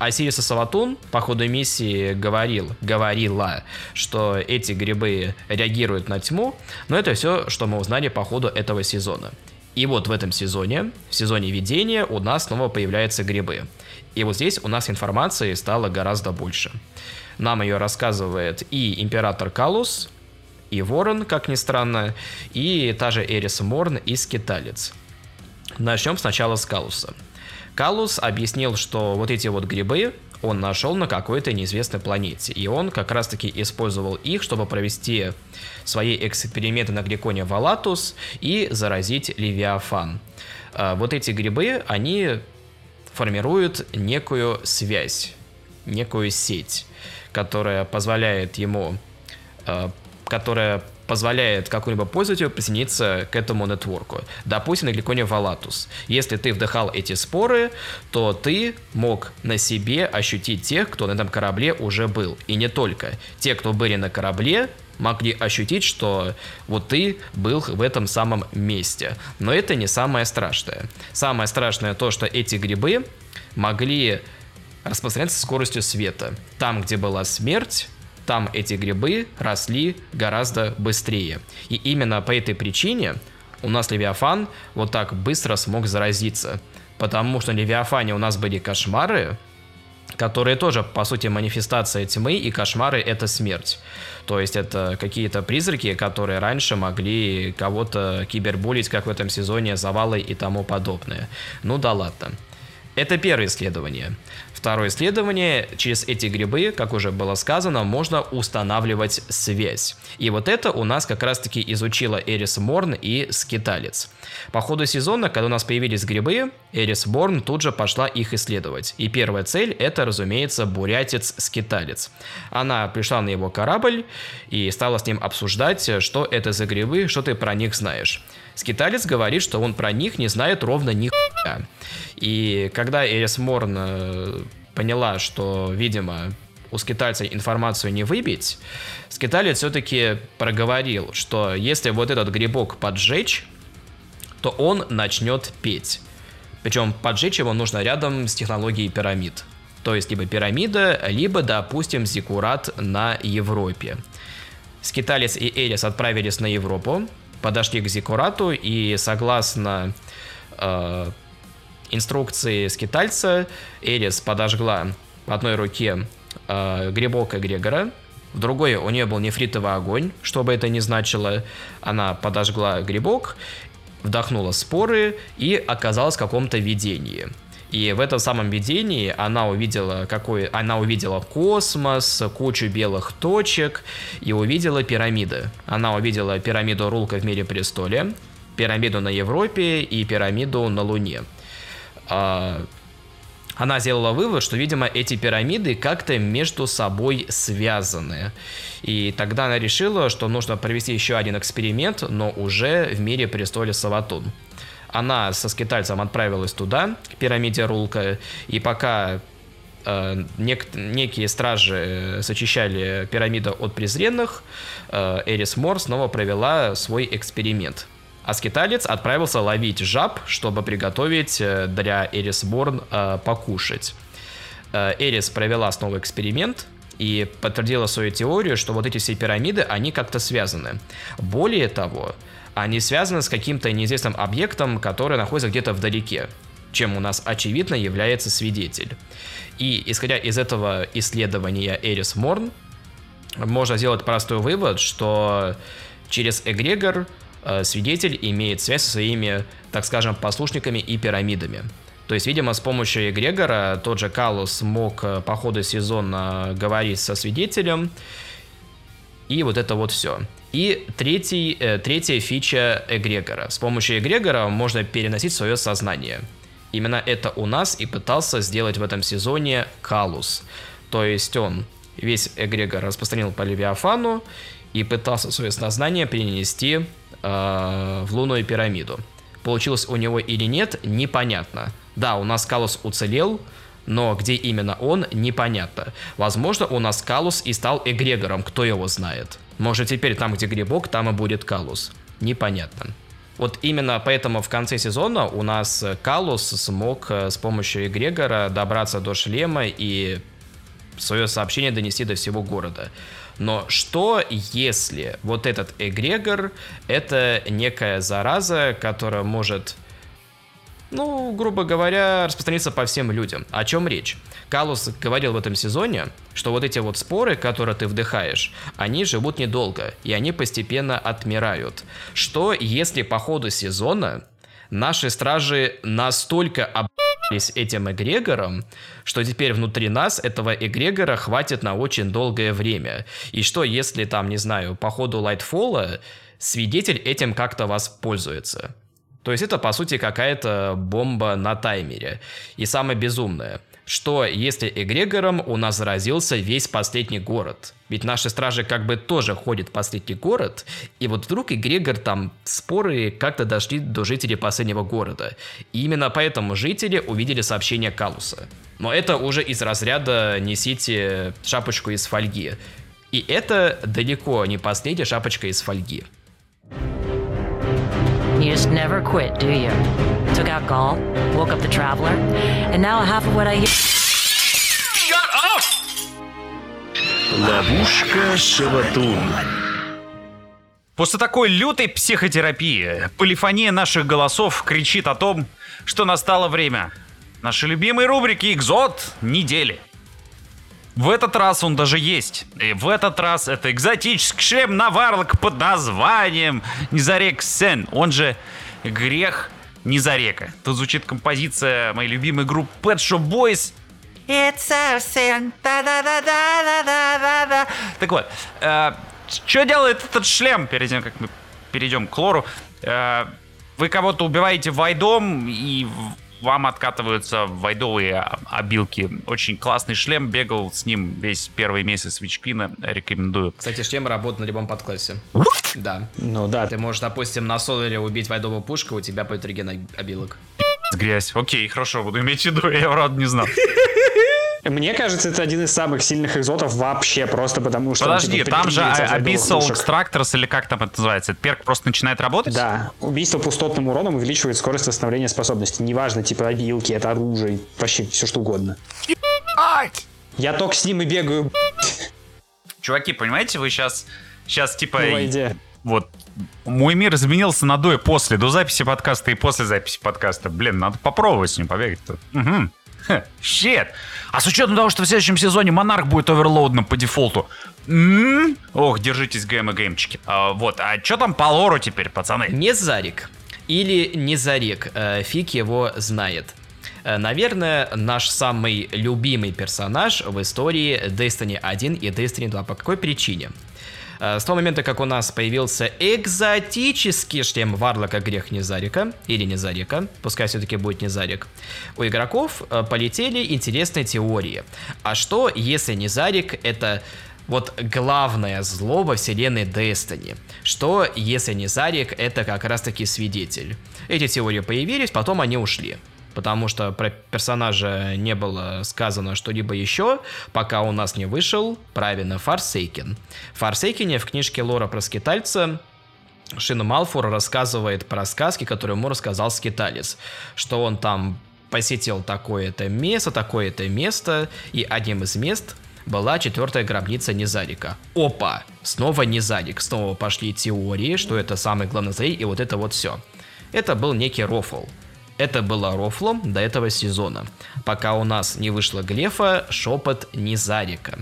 Э, А Сириса Саватун по ходу миссии говорил, говорила, что эти грибы реагируют на тьму, но это все, что мы узнали по ходу этого сезона. И вот в этом сезоне, в сезоне видения, у нас снова появляются грибы. И вот здесь у нас информации стало гораздо больше. Нам ее рассказывает и император Калус, и Ворон, как ни странно, и та же Эрис Морн и Скиталец. Начнем сначала с Калуса. Калус объяснил, что вот эти вот грибы он нашел на какой-то неизвестной планете, и он как раз-таки использовал их, чтобы провести свои эксперименты на гликоне Валатус и заразить Левиафан. А вот эти грибы, они формируют некую связь, некую сеть, которая позволяет ему, а, которая позволяет какому-либо пользователю присоединиться к этому нетворку. Допустим, на гликоне Валатус. Если ты вдыхал эти споры, то ты мог на себе ощутить тех, кто на этом корабле уже был. И не только. Те, кто были на корабле, могли ощутить, что вот ты был в этом самом месте. Но это не самое страшное. Самое страшное то, что эти грибы могли распространяться скоростью света. Там, где была смерть, там эти грибы росли гораздо быстрее. И именно по этой причине у нас Левиафан вот так быстро смог заразиться. Потому что на Левиафане у нас были кошмары, которые тоже, по сути, манифестация тьмы, и кошмары — это смерть. То есть это какие-то призраки, которые раньше могли кого-то кибербулить, как в этом сезоне, завалы и тому подобное. Ну да ладно. Это первое исследование. Второе исследование, через эти грибы, как уже было сказано, можно устанавливать связь. И вот это у нас как раз-таки изучила Эрис Морн и Скиталец. По ходу сезона, когда у нас появились грибы, Эрис Морн тут же пошла их исследовать. И первая цель это, разумеется, бурятец-скиталец. Она пришла на его корабль и стала с ним обсуждать, что это за грибы, что ты про них знаешь. Скиталец говорит, что он про них не знает ровно ни хуя. И когда Эрис Морн э, поняла, что, видимо, у скитальца информацию не выбить, скиталец все-таки проговорил, что если вот этот грибок поджечь, то он начнет петь. Причем поджечь его нужно рядом с технологией пирамид. То есть либо пирамида, либо, допустим, зиккурат на Европе. Скиталец и Эрис отправились на Европу, подошли к зиккурату и согласно э, инструкции скитальца, Эрис подожгла в одной руке э, грибок эгрегора, в другой у нее был нефритовый огонь, что бы это ни значило. Она подожгла грибок, вдохнула споры и оказалась в каком-то видении. И в этом самом видении она увидела, какой, она увидела космос, кучу белых точек и увидела пирамиды. Она увидела пирамиду Рулка в Мире Престоле, пирамиду на Европе и пирамиду на Луне. А, она сделала вывод, что, видимо, эти пирамиды как-то между собой связаны. И тогда она решила, что нужно провести еще один эксперимент, но уже в мире престоле Саватун. Она со скитальцем отправилась туда, к пирамиде Рулка, и пока э, нек- некие стражи зачищали пирамиду от презренных, э, Эрис Мор снова провела свой эксперимент. А скиталец отправился ловить жаб, чтобы приготовить э, для Эрис Борн э, покушать. Э, Эрис провела снова эксперимент, и подтвердила свою теорию, что вот эти все пирамиды, они как-то связаны. Более того, они связаны с каким-то неизвестным объектом, который находится где-то вдалеке, чем у нас очевидно является свидетель. И исходя из этого исследования Эрис Морн, можно сделать простой вывод, что через эгрегор э, свидетель имеет связь со своими, так скажем, послушниками и пирамидами. То есть, видимо, с помощью эгрегора тот же Калус мог э, по ходу сезона говорить со свидетелем. И вот это вот все. И третий, э, третья фича эгрегора. С помощью эгрегора можно переносить свое сознание. Именно это у нас и пытался сделать в этом сезоне Калус. То есть он весь эгрегор распространил по Левиафану и пытался свое сознание перенести э, в лунную пирамиду. Получилось у него или нет, непонятно. Да, у нас Калус уцелел, но где именно он, непонятно. Возможно, у нас Калус и стал эгрегором, кто его знает. Может, теперь там, где грибок, там и будет Калус. Непонятно. Вот именно поэтому в конце сезона у нас Калус смог э, с помощью эгрегора добраться до шлема и свое сообщение донести до всего города. Но что если вот этот эгрегор это некая зараза, которая может ну, грубо говоря, распространиться по всем людям. О чем речь? Калус говорил в этом сезоне, что вот эти вот споры, которые ты вдыхаешь, они живут недолго, и они постепенно отмирают. Что если по ходу сезона наши стражи настолько объебались этим эгрегором, что теперь внутри нас этого эгрегора хватит на очень долгое время. И что если там, не знаю, по ходу Лайтфолла свидетель этим как-то воспользуется. То есть это, по сути, какая-то бомба на таймере. И самое безумное, что если эгрегором у нас заразился весь последний город. Ведь наши стражи как бы тоже ходят в последний город, и вот вдруг эгрегор там споры как-то дошли до жителей последнего города. И именно поэтому жители увидели сообщение Калуса. Но это уже из разряда «несите шапочку из фольги». И это далеко не последняя шапочка из фольги. You just never quit, do you? Took out Gaul, woke up the Traveler, and now half of what I hear. Shut up! Ловушка Шаватун. После такой лютой психотерапии полифония наших голосов кричит о том, что настало время нашей любимой рубрики «Экзот недели». В этот раз он даже есть. И в этот раз это экзотический шлем Наварлок под названием Низарек Сен, он же Грех Низарека. Тут звучит композиция моей любимой группы Pet Shop Boys It's a sin. Да-да-да-да-да-да-да. Так вот, э, что делает этот шлем перед тем, как мы перейдем к лору? Э, вы кого-то убиваете вайдом, и вам откатываются вайдовые обилки. Очень классный шлем, бегал с ним весь первый месяц Вичквина, рекомендую. Кстати, шлем работает на любом подклассе. Да. Ну да, Ты можешь, допустим, на солере убить вайдовую пушку, у тебя будет реген обилок. Грязь. Окей, хорошо, буду иметь в виду, я правда не знал. Мне кажется, это один из самых сильных экзотов вообще, просто потому что... он, Подожди, типа, там же Abyssal. Extractors, или как там это называется, этот перк просто начинает работать? Да, убийство пустотным уроном увеличивает скорость восстановления способностей. Неважно, типа обилки, это оружие, вообще все что угодно. Я только с ним и бегаю Чуваки, понимаете, вы сейчас, сейчас типа... войде. Вот. Мой мир изменился на до и после, до записи подкаста и после записи подкаста. Блин, надо попробовать с ним побегать-то. Угу. Щет. А с учетом того, что в следующем сезоне Монарх будет оверлоудным по дефолту. М? Ох, держитесь, ГМ и геймчики. А, вот, а что там по лору теперь, пацаны? Незарик. Или Незарик. э, Фиг его знает. Э, Наверное, наш самый любимый персонаж в истории Destiny 1 и Destiny 2. По какой причине? Э, С того момента, как у нас появился экзотический шлем Варлока Грех Незарика, или Незарика, пускай все-таки будет Незарик, у игроков э, полетели интересные теории. А что, если Незарик это вот главное зло во вселенной Destiny. Что, если не Зарик, это как раз-таки свидетель. Эти теории появились, потом они ушли. Потому что про персонажа не было сказано что-либо еще, пока у нас не вышел, правильно, Фарсейкен. В Фарсейкене в книжке Лора про скитальца Шина Малфор рассказывает про сказки, которые ему рассказал скиталец. Что он там посетил такое-то место, такое-то место, и одним из мест была четвертая гробница Незарика. Опа! Снова Незарик. Снова пошли теории, что это самый главный злодей, и вот это вот все. Это был некий рофл. Это было рофлом до этого сезона, пока у нас не вышло глефа «Шепот Низарика».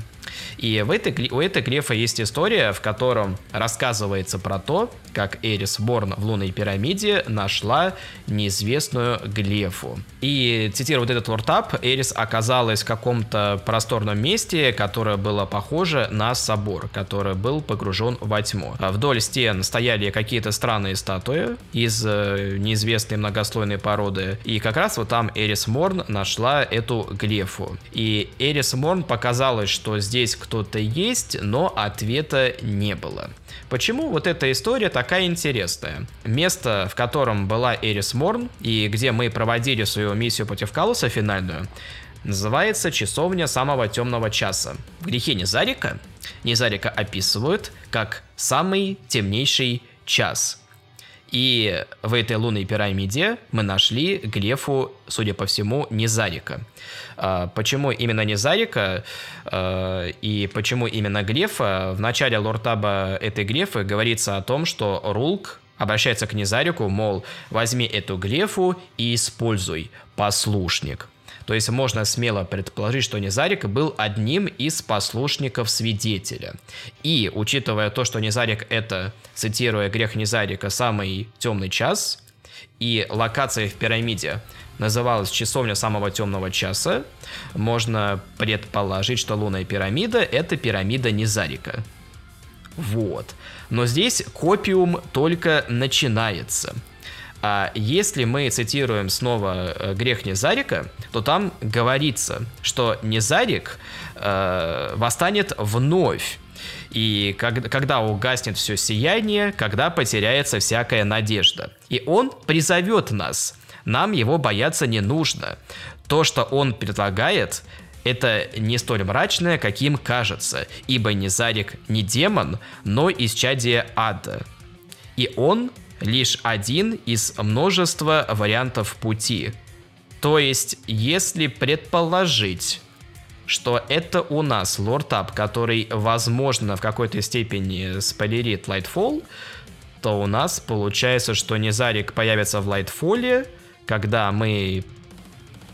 И в этой, у этой глефа есть история, в котором рассказывается про то, как Эрис Борн в лунной пирамиде нашла неизвестную глефу. И, цитирую вот этот лортап, Эрис оказалась в каком-то просторном месте, которое было похоже на собор, который был погружен во тьму. А Вдоль стен стояли какие-то странные статуи из э, неизвестной многослойной породы. И как раз вот там Эрис Морн нашла эту глефу. И Эрис Морн показалось, что здесь кто-то есть, но ответа не было. Почему вот эта история такая интересная? Место, в котором была Эрис Морн, и где мы проводили свою миссию против Калуса финальную, называется «Часовня самого темного часа». В грехе Незарика Незарика описывают как самый темнейший час. И в этой лунной пирамиде мы нашли глефу, судя по всему, Низарика. А, почему именно Низарика а, и почему именно глефа? В начале лортаба этой глефы говорится о том, что Рулк обращается к Низарику, мол, возьми эту глефу и используй, послушник. То есть можно смело предположить, что Низарик был одним из послушников свидетеля. И, учитывая то, что Низарик это, цитируя грех Низарика, самый темный час, и локация в пирамиде называлась часовня самого темного часа, можно предположить, что лунная пирамида это пирамида Низарика. Вот. Но здесь копиум только начинается. А если мы цитируем снова э, грех Незарика, то там говорится, что Незарик э, восстанет вновь. И как, когда угаснет все сияние, когда потеряется всякая надежда. И он призовет нас. Нам его бояться не нужно. То, что он предлагает, это не столь мрачное, каким кажется, ибо Незарик не демон, но исчадие ада. И он лишь один из множества вариантов пути. То есть, если предположить, что это у нас лорд Ап, который, возможно, в какой-то степени спойлерит Lightfall, то у нас получается, что Незарик появится в Lightfall, когда мы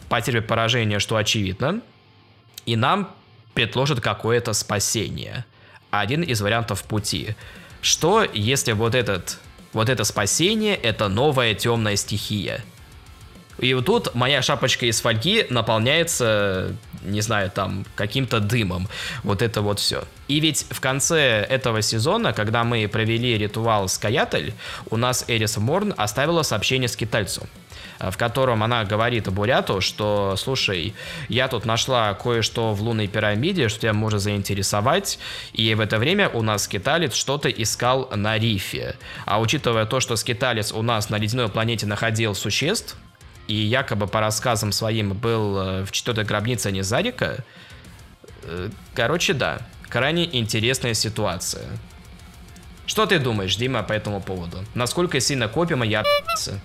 потерпим поражение, что очевидно, и нам предложат какое-то спасение. Один из вариантов пути. Что, если вот этот вот это спасение — это новая темная стихия. И вот тут моя шапочка из фольги наполняется, не знаю, там, каким-то дымом. Вот это вот все. И ведь в конце этого сезона, когда мы провели ритуал с Каятель, у нас Эрис Морн оставила сообщение с китайцем. Э, в котором она говорит Буряту, что, слушай, я тут нашла кое-что в лунной пирамиде, что тебя может заинтересовать, и в это время у нас скиталец что-то искал на рифе. А учитывая то, что скиталец у нас на ледяной планете находил существ, и якобы по рассказам своим был э, в четвертой гробнице Незарика, э, короче, да, крайне интересная ситуация. Что ты думаешь, Дима, по этому поводу? Насколько сильно копима я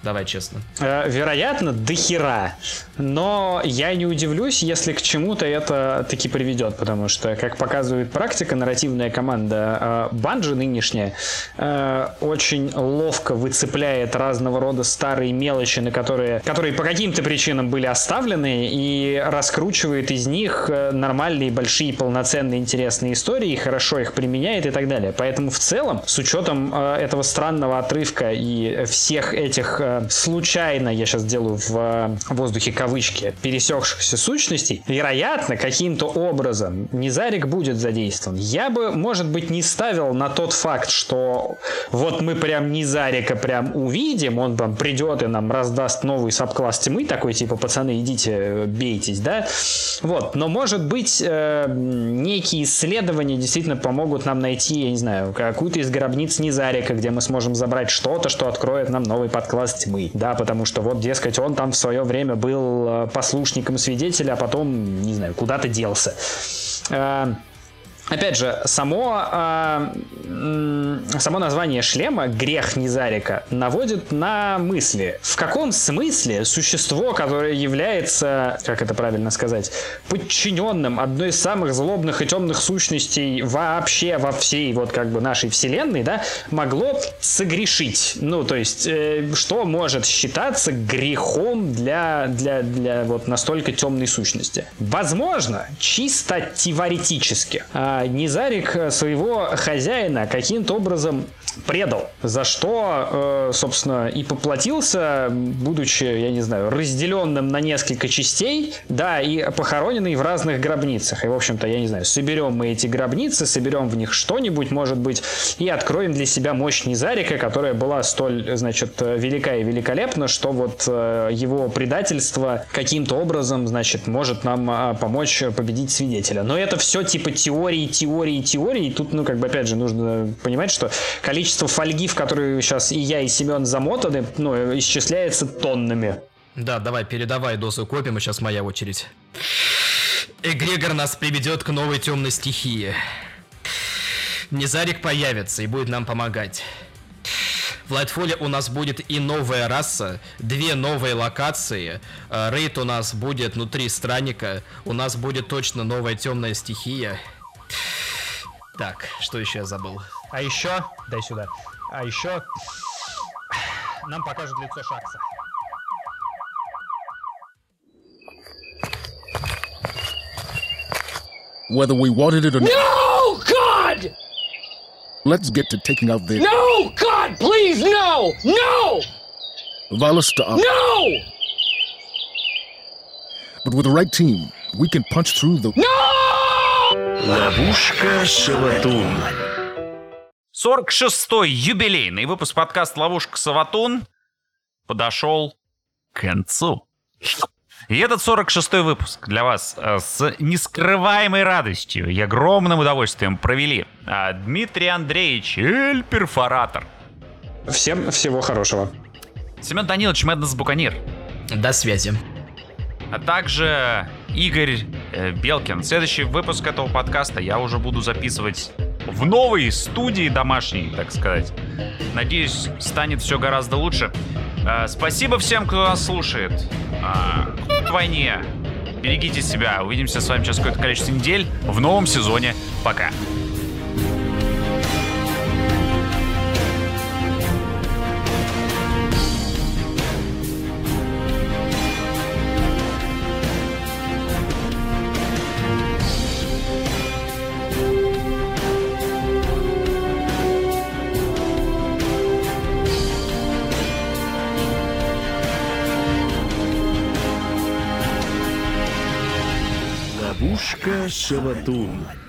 Давай честно. Э, вероятно, до хера. Но я не удивлюсь, если к чему-то это таки приведет, потому что, как показывает практика, нарративная команда Банжи нынешняя э, очень ловко выцепляет разного рода старые мелочи, на которые, которые по каким-то причинам были оставлены, и раскручивает из них э, нормальные, большие, полноценные, интересные истории, хорошо их применяет и так далее. Поэтому в целом с учетом э, этого странного отрывка и всех этих э, случайно, я сейчас делаю в э, воздухе кавычки, пересекшихся сущностей, вероятно, каким-то образом Низарик будет задействован. Я бы, может быть, не ставил на тот факт, что вот мы прям Низарика прям увидим, он там придет и нам раздаст новый сабкласс тьмы, такой типа, пацаны, идите, бейтесь, да? Вот, но может быть, э, некие исследования действительно помогут нам найти, я не знаю, какую-то из гробниц Низарика, где мы сможем забрать что-то, что откроет нам новый подкласс тьмы. Да, потому что вот, дескать, он там в свое время был э, послушником свидетеля, а потом, не знаю, куда-то делся. Опять же, само, э, само название шлема «Грех Низарика» наводит на мысли. В каком смысле существо, которое является, как это правильно сказать, подчиненным одной из самых злобных и темных сущностей вообще во всей вот как бы нашей вселенной, да, могло согрешить? Ну, то есть, э, что может считаться грехом для, для, для вот настолько темной сущности? Возможно, чисто теоретически. Э, Низарик э, своего хозяина каким-то образом предал, за что, э, собственно, и поплатился, будучи, я не знаю, разделенным на несколько частей, да, и похороненный в разных гробницах. И, в общем-то, я не знаю, соберем мы эти гробницы, соберем в них что-нибудь, может быть, и откроем для себя мощь Низарика, которая была столь, значит, велика и великолепна, что вот э, его предательство каким-то образом, значит, может нам а, помочь победить свидетеля. Но это все типа теории, теории, теории. И тут, ну, как бы, опять же, нужно понимать, что количество фольги, в которую сейчас и я, и Семен замотаны, ну, исчисляется тоннами. Да, давай, передавай дозу копим, и сейчас моя очередь. Эгрегор нас приведет к новой темной стихии. Незарик появится и будет нам помогать. В Lightfall у нас будет и новая раса, две новые локации, э, рейд у нас будет внутри странника, у нас будет точно новая темная стихия. Так, что еще я забыл? А еще, дай сюда. А еще нам покажут лицо Шакса. Whether we wanted it or not, No, God! let's get to taking out the No, God, please, no! No! Valista up. No! But with the right team, we can punch through the. Ловушка Шаватун. 46-й юбилейный выпуск подкаста «Ловушка Саватун» подошел к концу. И этот 46-й выпуск для вас э, с нескрываемой радостью и огромным удовольствием провели а, Дмитрий Андреевич Эль Перфоратор, Всем всего хорошего. Семен Данилович Мэднес Буканир, До связи. а также Игорь э, Белкин. Следующий выпуск этого подкаста я уже буду записывать в новой студии домашней, так сказать. Надеюсь, станет все гораздо лучше. Э, спасибо всем, кто нас слушает. А, к войне. Берегите себя. Увидимся с вами через какое-то количество недель в новом сезоне. Пока. Ловушка Шаватун.